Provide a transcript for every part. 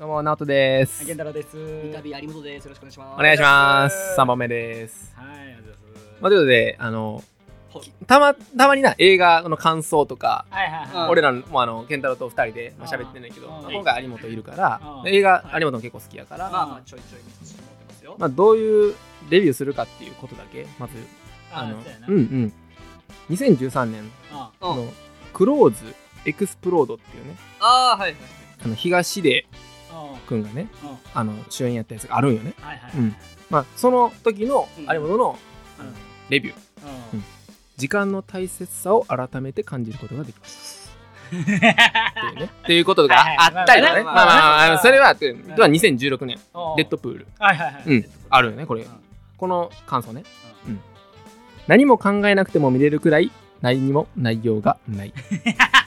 どうも、ナオトです。健太郎です。三度有本です。よろしくお願いします。お願いします。3番目です。はい、ありがとうございます。まあ、ということで、あのはい、たま、たまにな、映画の感想とか、はいはいはい。俺らもあの、ケンタロウと2人でまああー喋ってんねんけど、うんまあ今回有本いるからう、ん映画、有本も結構好きやから、まあまあちょいちょい見させてもらってますよ。まあ、どういうレビューするかっていうことだけ、まず、あの、そうんうん。2013年の、クローズ・エクスプロードっていうね、ああはいはいあの、東出あくんがね、うんあの、主演やったやつがあるんよね。まあ、その時のうん有本のうんレビュー。うん時間の大切さを改めて感じることができます。っていうね。っていうことがあったりとかね。まあまあそれは、は2016年、うんレッドプール。あるよね、これうん。この感想ね。うん。何も考えなくても見れるくらい、何にも内容がない。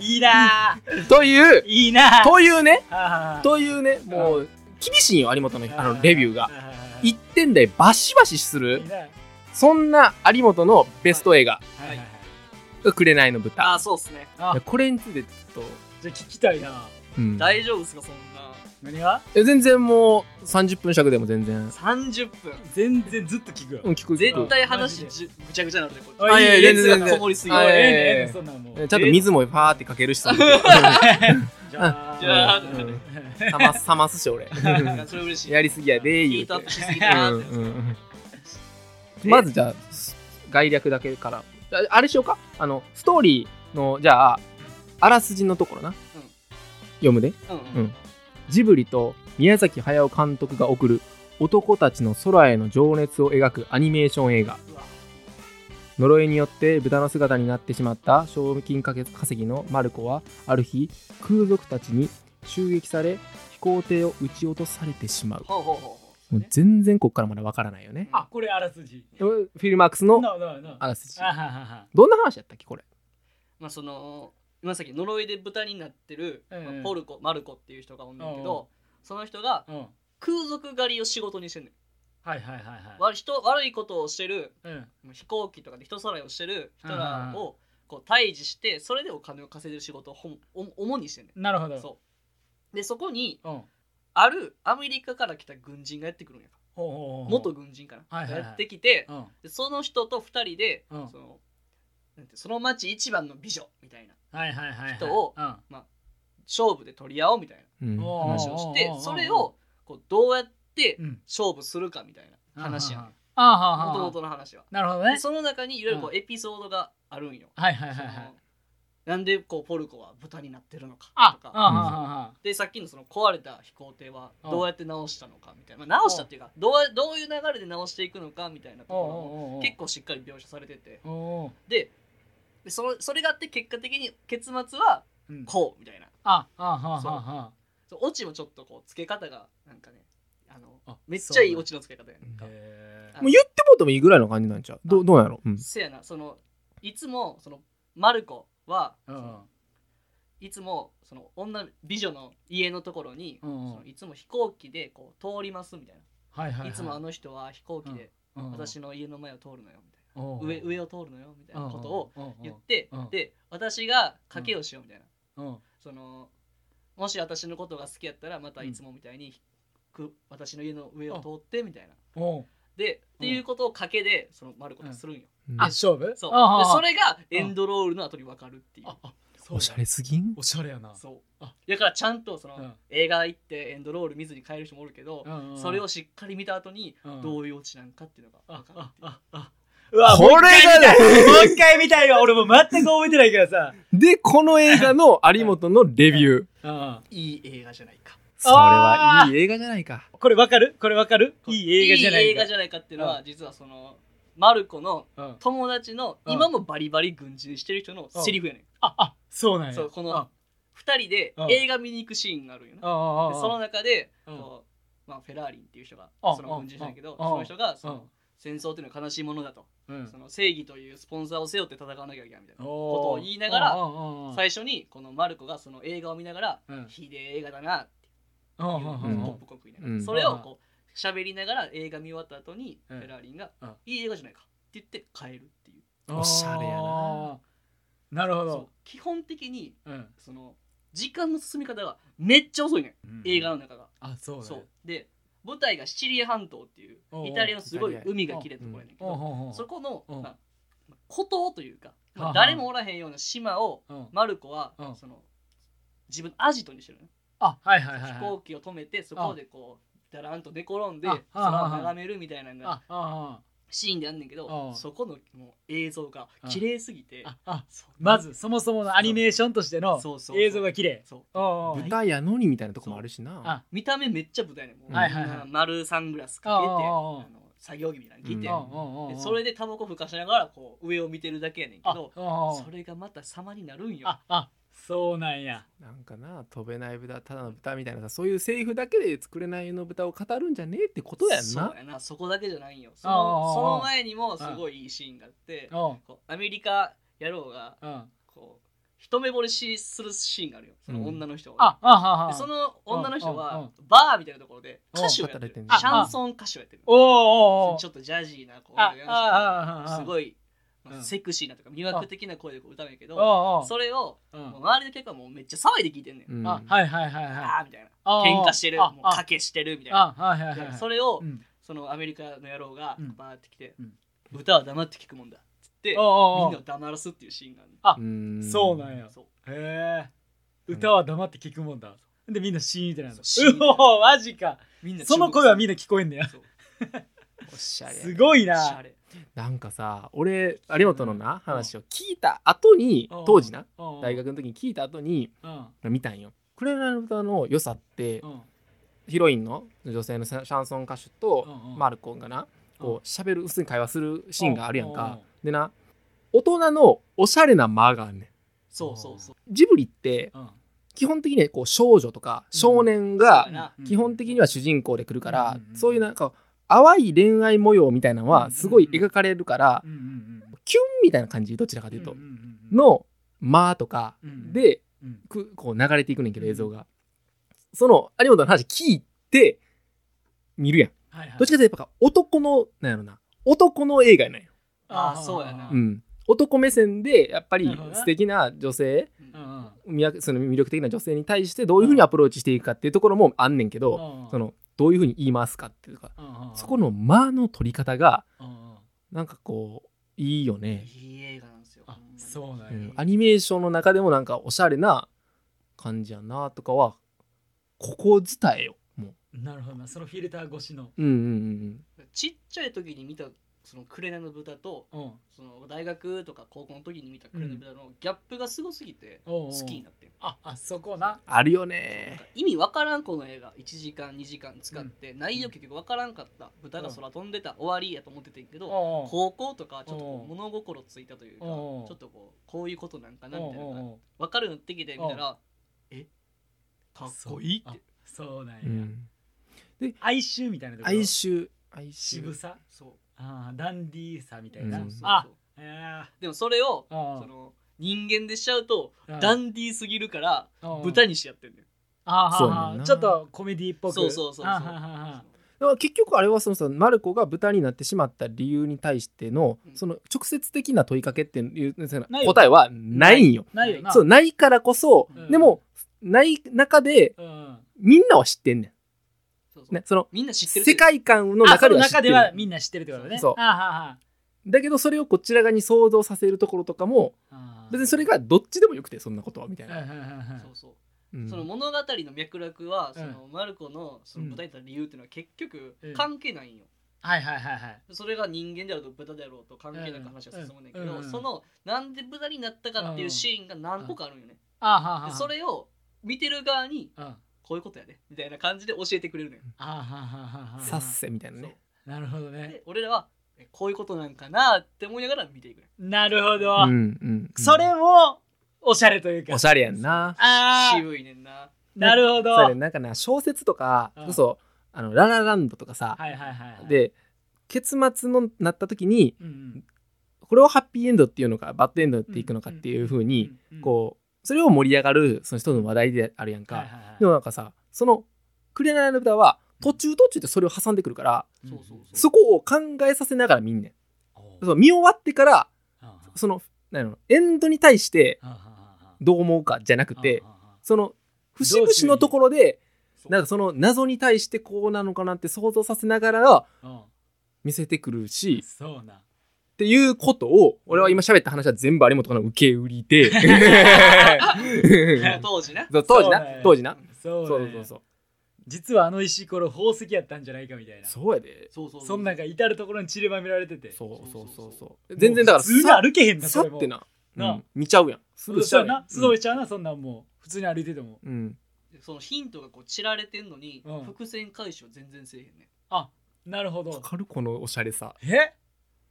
いいなというぁ。、いいなぁ。というね、あというね、もう、厳しいよ、有本のあのレビューが。い1点でバシバシすいる、そんな有本のベスト映画。紅のあ豚あ。そうっすね。あこれについてちょっじゃあ聞きたいな大丈夫ですかそんな。何が？え全然もう30分尺でも全然。三十分。全然ずっと聞くよ。うん聞く聞く。絶対話じゅぐちゃぐちゃになるでこあいやいや全然全然。こもりすぎあいやいやええええそんなん。もちゃんと水もファーってかけるしさ。じゃあ。じゃあうん。冷ます冷ますし俺。それ嬉しい。やりすぎやでヒ言ートアップしすぎたなって。うんうんうん。まずじゃあ概略だけから。ああれしようか？あのストーリーのじゃああらすじのところな、読むで。うん。うんジブリと宮崎駿監督が送る男たちの空への情熱を描くアニメーション映画呪いによって豚の姿になってしまった賞金稼ぎのマルコはある日空賊たちに襲撃され飛行艇を撃ち落とされてしまうもう全然こっからまだわからないよねあ、これあらすじ。フィルマークスのあらすじ。どんな話やったっけこれ？う。まあその今さっき呪いで豚になってるうんまあポルコマルコっていう人がおんねんけど、その人が空賊狩りを仕事にしてんねん。はいはいはい。悪人悪いことをしてるうん。飛行機とかで人さらいをしてる人らうんをこう退治してそれでお金を稼いでる仕事をほんお主にしてんねなるほど。んそうでそこにうん。あるアメリカから来た軍人がやってくるんやほうほうほうほう元軍人かな、はいはいはいやってきてうん。でその人と二人で、うんそのなんてその町一番の美女みたいなはいはいはいはい。人をうん。勝負で取り合おうみたいうんなお話をしてそれをこうどうやってうん。勝負するかみたいな話やねあははもともはとの話は。なるほどね。でその中にいろいろこううエピソードがあるんよ。はいはいはいはい。なんでこうポルコは豚になってるのかあとか。でさっきのその壊れた飛行艇はうんどうやって直したのかみたいな、まあ、直したっていうかどうやどういう流れで直していくのかみたいなところも結構しっかり描写されてて。ででそのそれがあって結果的に結末はうん。こうみたいな。ああははは。そう。オチもちょっとこう付け方がなんかねあのあめっちゃいいオチの付け方やん。か、へもう言ってもうてもいいぐらいの感じなんちゃう？どうどうなんやろ、うん、せやなそのいつもそのマルコは、うん。いつもその女美女の家のところに、うんうん。そのいつも飛行機でこう通りますみたいな、はいはいはい。いつもあの人は飛行機でうん。私の家の前を通るのよみたいな、上上を通るのよみたいなことをうんうん。言って、うんで私が賭けをしようみたいな、うん。そのもし私のことが好きやったらまたいつもみたいに、く私の家の上を通ってみたいな。で、っていうことを賭けでそのマルコとするんよ、うん。あ勝負？そう。でそれがエンドロールの後に分かるっていう。ああ。そう。おしゃれすぎん？おしゃれやな。そう。あ。だからちゃんとその、うん。映画行ってエンドロール見ずに帰る人もおるけど、うんうんそれをしっかり見た後にうん。どういうオチなんかっていうのがあ分かるっていう。あああうわこれがね。もう一回見たい。わ。俺も全く覚えてないからさ。でこの映画の有本のレビュー。うん。いい映画じゃないか。それはいい映画じゃないかこれわかる？これわかる？いい映画じゃないいい映画じゃないかっていうのは、実はそのマルコのうん。友達のうん。今もバリバリ軍人してる人のセリフやねん、ああそうなんや。そうこのあ2人でうん。映画見に行くシーンがあるんよその中で、まあ、フェラーリンっていう人があその軍人なんだけどあその人がそうん。の戦争っていうのは悲しいものだと、うん。その正義というスポンサーを背負って戦わなきゃいけないみたいなことを言いながらら最初にこのマルコがその映画を見ながらうん「ひでえ映画だな」ってうんうんいううんポップコーン食いながうん。らそれをこう喋りながら映画見終わった後にフうんェラーリンがうん「いい映画じゃないか」って言って帰るっていう。おしゃれやな。なるほそう。ど基本的にうん。その時間の進み方がめっちゃ遅いね映画の中が、あそうだね。そう。で舞台がシチリア半島っていうイタリアのすごい海が綺麗なところやねんけど、そこの、孤島というか、まあはあ誰もおらへんような島をうん。マルコは、うん。その自分アジトにしてるのね、あはいはいはいはい。飛行機を止めてそこでこうだらんと寝転んであ空を眺めるみたいなのがシーンであんねんけどうん。そこのもう映像が綺麗すぎてああそう。まずそもそものアニメーションとしてのそうそうそう。映像が綺麗。そう。おうおう豚やのにみたいなとこもあるしな。あ見た目めっちゃ舞台ねんもうはいはいはい。丸サングラスかけてあああああの作業着みたいなの着て。うんおうおうおうでそれでタバコふかしながらこう上を見てるだけやねんけあどおうおうそれがまた様になるんよ。ああそうなんや。なんかな飛べない豚ただの豚みたいなさそういうセリフだけで作れない世の豚を語るんじゃねえってことやんそうなやな。そこだけじゃないんよ。そのその前にもすごいいいシーンがあってアメリカ野郎がうん。こう一目惚れしするシーンがあるよ。その女の人が、ああははでその女の人うんうんはうん。バーみたいなところで歌手をやってる。シャンソン歌手をやってる。ちょっとジャジーなこうすごいうん。セクシーなとか魅惑的な声でこう歌うんやけどそれを周りの客はもうめっちゃ騒いで聞いてんねん、うん。あはいはいはいはい。あーみたいな。あ喧嘩してる。ああ。もう賭けしてるみたいな。あはいはいはいはい。でそれをうん。そのアメリカの野郎がうん。バーって来てうん「歌は黙って聞くもんだ」っつってみんなを黙らすっていうシーンがあるあうん。そうなんや。そう。へえ。歌は黙って聞くもんだ。でみんなシーンってなるの。そう。おマジか。みんなその声はみんなな聞こえんねや。おしゃれすごいおしゃなれなんかさ俺有本のな話を聞いた後にうん。当時なうん。大学の時に聞いた後にうん。見たんよ「クレナの歌」の良さってうん。ヒロインの女性のシャンソン歌手とマルコがなこう喋る普通に会話するシーンがあるやんうんかでな大人のおしゃれな間があんねん。そうそうそう。ジブリってうん。基本的にこう少女とか少年が基本的には主人公で来るからうん。そういうなんか淡い恋愛模様みたいなのはすごい描かれるからうんうんうん。キュンみたいな感じどちらかというと。うんうんうんの間とかうんでうん。くこう流れていくねんけど映像が。その有本の話聞いて見るやん。はいはい。どっちかというとやっぱ男のなんやろな。男の映画やねん。よあーそうやな。うん。男目線でやっぱり素敵な女性うんうん。魅力その魅力的な女性に対してどういうふうにアプローチしていくかっていうところもあんねんけどうん。そのどういうふうに言いますかっていうかうんうんそこの間の取り方がうんうん。なんかこういいよね、いい映画なんですよ。あそうなんや。うん。アニメーションの中でもなんかおしゃれな感じやなとかはここ伝えよもなるほどな。そのフィルター越しの。ううんうんうん。ちっちゃい時に見たそのクレナの豚とうん。その大学とか高校の時に見たクレナの豚のギャップがすごすぎておうおう。好きになってん。ああそこな。あるよなんねか意味わからんこの映画1時間2時間使って内容結局わからんかった豚が空飛んでた終わりやと思っててんけどおうおう。高校とかちょっと物心ついたというかうおう。ょっとこうこういうことなんかなみたいなのがおうおう。おう分かるようになってきてみたらえかっこいいあって。そう。なんや、うん。哀愁みたいなところ。哀愁。哀愁。渋さ？そうあーダンディーさみたいな、うん。あでもそれをその人間でしちゃうとうん。ダンディーすぎるからー豚にしてやってんねん。あーそうやねんな。ちょっとコメディっぽく。そうそうそうそう。結局あれはそのさマルコが豚になってしまった理由に対してのうん。その直接的な問いかけっていうそのないよ答えはないんよ。ーないよな。そうないからこそ、うん。でもない中でうん、みんなは知ってんねん。ね、そのみんな知ってる世界観のあ中でその中では知ってる。はみんな知ってるってことね。そう。あーはーはだけどそれをこちら側に想像させるところとかも別にそれがどっちでもよくてそんなことはみたいな。はいはいはいはいそうそう。うん。その物語の脈絡はうん。そのマルコのその豚になった理由っていうのは結局うん。関係ないんよ。はいはいはいはい。それが人間であろうと豚であろうと関係なく話が進むんだけうんうんどそのなんで豚になったかっていうシーンが何個かあるんよね。それを見てる側にうん。あこういうことやでみたいな感じで教えてくれるのよ。ーはーはーはさっせみたいなね。なるほどね。で俺らはえこういうことなんかなって思いながら見ていくねなるほど、うんうんうん。それもおしゃれというか。おしゃれやんな。あー。渋いねんな。なるほど。そなんかな。小説とかうん。こそあのララランドとかさ、はいはいはいはい。で結末のなった時にうんうん。これをハッピーエンドっていうのかバッドエンドっていくのかっていう風にうんうん。こうそれを盛り上がるその一つの話題であるやんか、はいはいはい。でもなんかさその「クレナの歌」は途中途中でそれを挟んでくるからそうそうそこを考えさせながら見んねん。そう見終わってからそのなんエンドに対してどう思うかじゃなくてその節々のところでなんかその謎に対してこうなのかなって想像させながらうん。見せてくるしそうなっていうことを俺は今喋った話は全部有本からの受け売りで。当時ねそう当時な。当時な。そうそうねそうそう。実はあの石ころ宝石やったんじゃないかみたいな。そうやで。そうそうそんなんが至る所に散りばめられてて。そうそうそうそう全然だからもう普通に歩けへんなそさってな。なうん。見ちゃうやん。すぐしちゃうやそうやなんすごいちゃうなそんなんもう。普通に歩いてても。うん。そのヒントがこう散られてんのに、うん。伏線回収は全然せえへんねあなるほど。わかる？このおしゃれさ。え？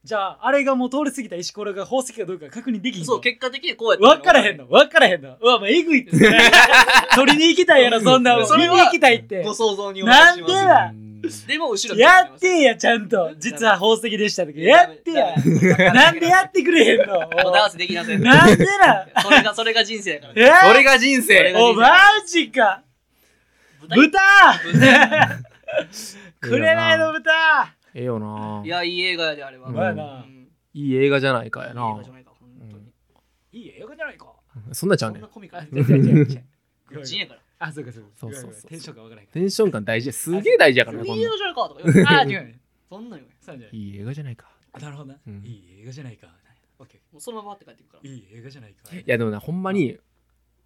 じゃああれがもう通り過ぎた石ころが宝石かどうか確認できひんの？そう結果的にこうやった分からへんの？分からへんの？うわもうえぐいって。取りに行きたいやろそんなもん。それは見に行きたいって。ご想像におなんで任せします。やうんでも後ろにやってやちゃんと実は宝石でした時やってや。なんでやってくれへんの？もうダンスできませんなんでなそれがそれが人生やから。え？それが人生。おマジか。豚！くれないの豚ええよな。いやいい映画やであれは、うん。まあな。うん。いい映画じゃないかやいい映な画じゃないか本当に、いい映画じゃないか。そんなんちゃうね。んそんなコミカあルやから。あそうかそうか。そうそうそう。テンションがわからへんテンション感大事。やすげえ大事やからねいい映画じゃないかとかあ違うねそん。なんよね。そうじゃないいい映画じゃないか。あなるほどな。うん。いい映画じゃないか。オッケもうそのままって帰ってくるから。ーいい映画じゃないか。いやでもねほんまに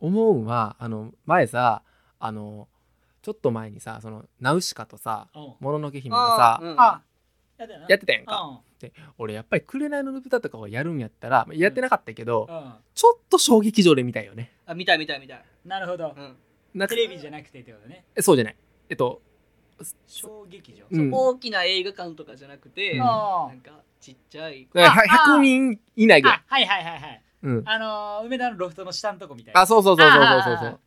思うんはあの前さあのちょっと前にさそのナウシカとさうん。もののけ姫がさうん。あやってたやんか。うん。俺やっぱり「紅の豚」とかをやるんやったらやってなかったけどうん。ちょっと小劇場で見たいよね。あ見たい見たい見たい、なるほど。うん、テレビじゃなくてってことね。えそうじゃない。えっと小劇場。うん。大きな映画館とかじゃなくて、うん。あなんかちっちゃい。だからあ100人以内ぐらい。あはいはいはいはい。うん。あのー梅田のロフトの下のとこみたいな。あそうそうそうそうそうそうそあう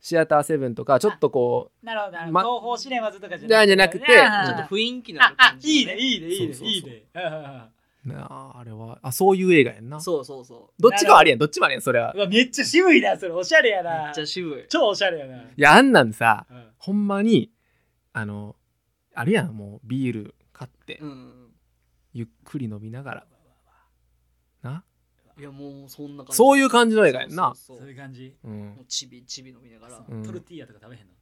シアターセブンとかちょっとこなるほどなるほまど東宝シネマズとかじじゃゃじゃなくてあちょっと雰囲気のるああいいねいいね。いいね。いいね。あああうなああれはあそういう映画やんな。そうそうそどっちがありやんどっちもありやんそれは。うわめっちゃ渋いなそれ。おしゃれやうめなっちゃ渋い。超おしゃれやな。いやあんなんさうん。ほんまにあのあるやんもうビール買ってうんゆっくり飲みながら。ないやもうそんな感じ。そういう感じの映画やんな。そうそうそう。そういう感じ。うん。もうちびちび飲みながら。うん。トルティーヤとか食べへんの？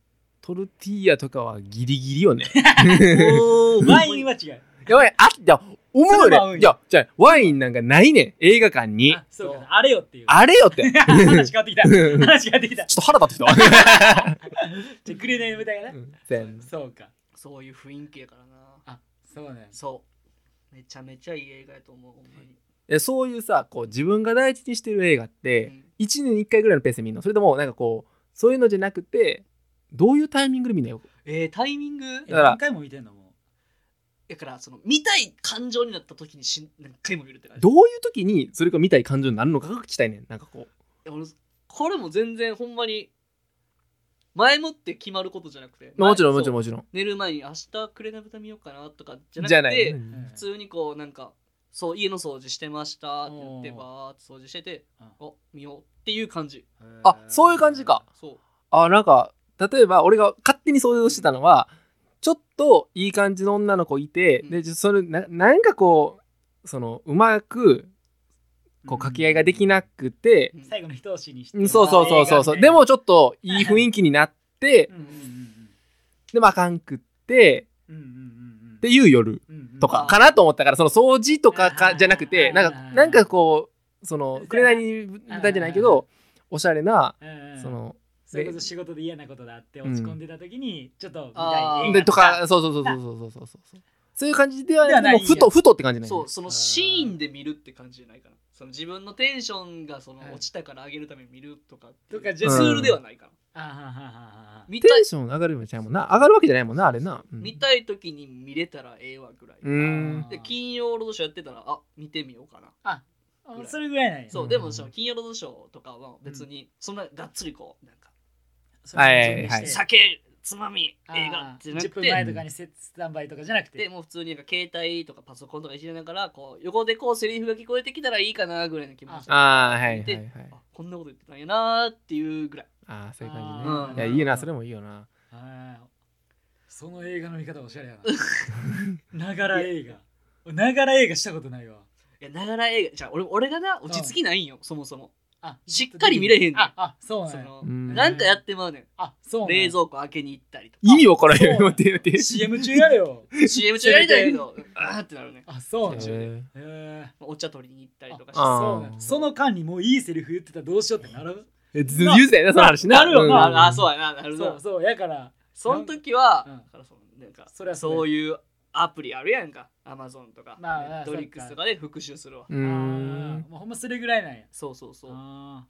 トルティーヤとかはギリギリよね。ワインは違う。やばいあいや思うそれも合うんやよねいやじゃあワインなんかないねん。映画館に。あそうか。あれよっていう。あれよって。ち ょ話変わってきた。話変わってきた。っと腹立ってきた。わ じゃあくれない歌がね。うん。全そうか。そういう雰囲気やからな。あそうねそう。めちゃめちゃいい映画やと思うほんまに。えそういうさこう自分が大事にしてる映画って、うん。1年に1回ぐらいのペースで見るの？それともなんかこうそういうのじゃなくてどういうタイミングで見るのよ？えー、タイミング？えだから何回も見てんのもだからその見たい感情になった時にし何回も見るってどういう時にそれが見たい感情になるのかが聞きたいねん。なんかこう。これも全然ほんまに前もって決まることじゃなくてもちろんもちろんもちろん。寝る前に明日くれな豚見ようかなとかじゃなくて普通にこうなんかそう家の掃除してましたって言ってバーって掃除しててうん。お見ようっていう感じ。あそういう感じか。そう。あなんか例えば俺が勝手に想像してたのはちょっといい感じの女の子いて、うん。でそれななんかこうそのうまくこう掛け合いができなくて、うん。最後の一押しにして。うんそうそうそうそうそう。でもちょっといい雰囲気になってうん。うんうんでもあかんくってうんうんっていう夜とか。かなと思ったから、その掃除とかかじゃなくて、なんか、なんかこう、そのくれ、紅に豚じゃないけど、おしゃれな、その、それこそ仕事で嫌なことだって落ち込んでた時に、ちょっと見たい、ね、とか、そうそうそうそうそうそう。そういう感じではなくて、ふと、ふとって感じないそう、そのシーンで見るって感じじゃないかな。その自分のテンションがその落ちたから上げるために見るとか、とか、じゃツールではないかな。あはははは見たい。テンション上がるわけじゃないもんな。上がるわけじゃないもんなあれな、うん。見たい時に見れたらええわぐらい、で金曜ロードショーやってたらあ見てみようかな。あそれぐらいなんや。そう、うん。でもその金曜ロードショーとかは別にそんながっつりこうなんかそれはい準備してはい酒つまみ映画なく10分前てとかにスタンバイとかじゃなくて。でもう普通になんか携帯とかパソコンとかいじりながらこう横でこうセリフが聞こえてきたらいいかなぐらいの気持ちで。あーはいはいではい。あこんなこと言ってたんやなーっていうぐらいああそういう感じね。いやいいなそれもいいよな。はい。その映画の見方おしゃれやな。ながら映画。ながら映画したことないわ。いやながら映画じゃあ俺俺がな落ち着きないんよそもそも。あしっかり見れへんねんああそうなんのうん。なんかやってまうねんあそう冷蔵庫開けに行ったりとか。意味わからへんそう待って待って。CM 中やれよ。CM 中やりたいけどあーってなるね。あそうなんや。へへえお茶取りに行ったりとかして。あそうなその間にもういいセリフ言ってたらどうしようってなる言うてたよなその話な。なるよな。うんああそうやな。なるなそうそうやから。その時は、うん。だからそのなんかそれはそういうアプリあるやんか。アマゾンとか、まあネットリックスとかで復習するわ。うあーんもうほんまそれぐらいなんや。そうそうそう。あ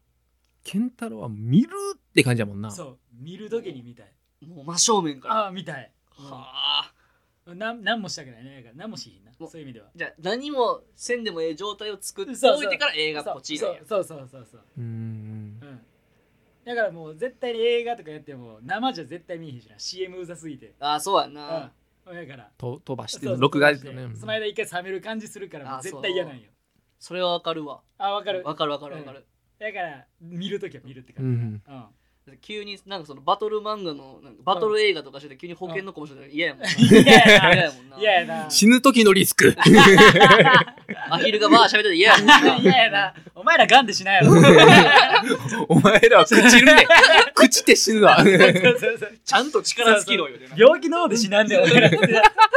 健太郎は見るって感じやもんな。ーそう。見る時に見たい。もう真正面から。あー見たい。はあ。なん何もしたくないね。だから何もしひんな。もうそういう意味では。じゃあ何もせんでもええ状態を作っておいてから映画ポチそうそうそうそう。そううん。うんだからもう絶対に映画とかやっても生じゃ絶対見えへんしな。CM うざすぎて。ああそうやうん。な、だから。と飛ばして録画してね。その間一回冷める感じするからもうあ絶対嫌なんよ。それはわかるわ。あわかる。わかるわかるわかる、だから見るときは見るってう感じん。うん急になんかそのバトル漫画のバトル映画とかしてて急に保険の子もしてたら嫌やもんな。嫌やな。嫌やもんな。嫌やな。死ぬ時のリスク。アヒルがバー喋ってて嫌やもんな。嫌やな。お前らガンでしないやろ。お前らは朽ちるね朽ちて死ぬわ。ちゃんと力尽きろよ。病気の方で死なんだよ俺ら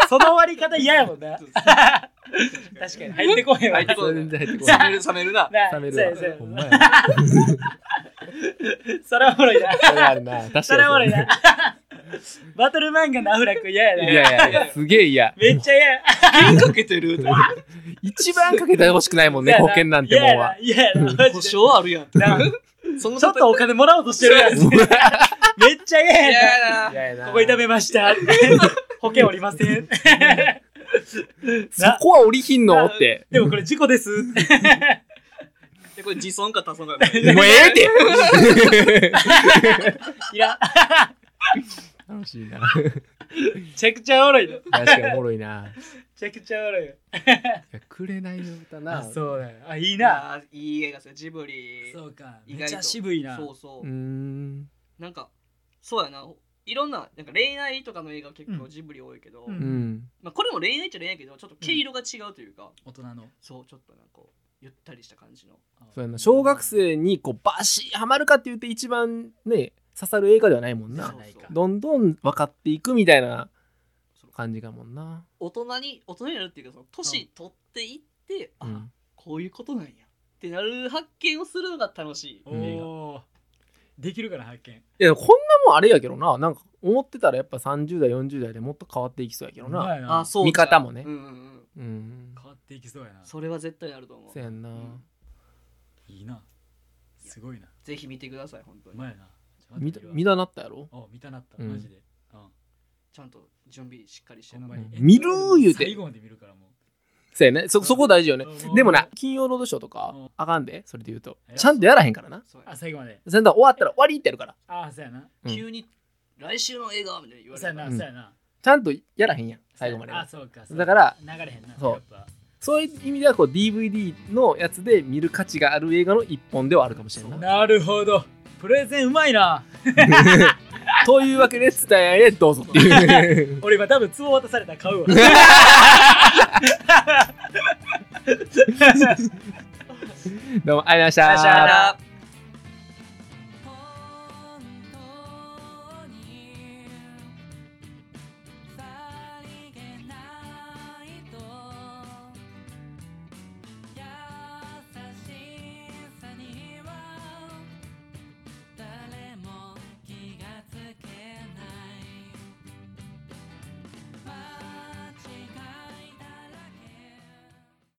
その終わり方嫌やもんな確かに。入ってこへんわ。入ってこ全然入ってこ冷める冷めるな。な冷めそうやそうや。るわほんまや。それはおもろいな。それあるな。確かにそれはおもろいな。バトル漫画のアフラック嫌やな。いやいやすげえ嫌。めっちゃ嫌。や気かけてる 一番かけてほしくないもんね保険なんてもんは。嫌やな。嫌や保証あるやん。なそのちょっとお金もらおうとしてるやん。めっちゃ嫌やな。ここ痛めました保険おりません そこは降りひんの？って。でもこれ事故です。でこれ自損か多損か。もうええって。いらん楽しいな。めちゃくちゃおもろいの確かにおもろいな。めちゃくちゃおもろい。よいやくれないの歌な。あそうだよ。あいいいなやいい映画ですよ。ジブリ。そうか。意外と。めっちゃ渋いな。そうそう。うーん。なんかそうやないろんななんか恋愛とかの映画結構ジブリ多いけど、うん。うん。まあ、これも恋愛っちゃ恋愛やけどちょっと毛色が違うというか、大人の。そうちょっとなんかこうゆったりした感じの。そうやな。小学生にこうバシッハマるかって言って一番ね刺さる映画ではないもんな。そうないか。どんどん分かっていくみたいな感じかもんな。大人に大人になるっていうかその年取っていって、あうん。こういうことなんやってなる発見をするのが楽しいお映画。おできるかな発見。いやこんなもんあれやけどな。なんか思ってたらやっぱ30代40代でもっと変わっていきそうやけどな。あそう見方もね。うんうんうん。うん。変わっていきそうやな。それは絶対あると思う。そうやんな、ん。いいな。すごいな。ぜひ見てください本当に。うまいな。見た見たなったやろ？お見たなった。うん。マジで。うん。ちゃんと準備しっかりしてなほんまに。うん。見る言うて。最後まで見るからもそうやね。そそこ大事よね。うん。でもな金曜ロードショーとかうん。あかんで。それで言うと。えちゃんとやらへんからな。あ最後まで。それだ終わったら終わりってやるから。ああそうやな。うん。急に来週の映画みたいに言われるから。うんなそうやな。ちゃんとやらへんやん最後までなあそうかそうだから流れへんなそう。そういう意味ではこう DVD のやつで見る価値がある映画の一本ではあるかもしれんな。いなるほど。プレゼンうまいな というわけで伝え合いでどうぞ。っていう俺今多分壺渡されたら買うわ。どうもありがとうございました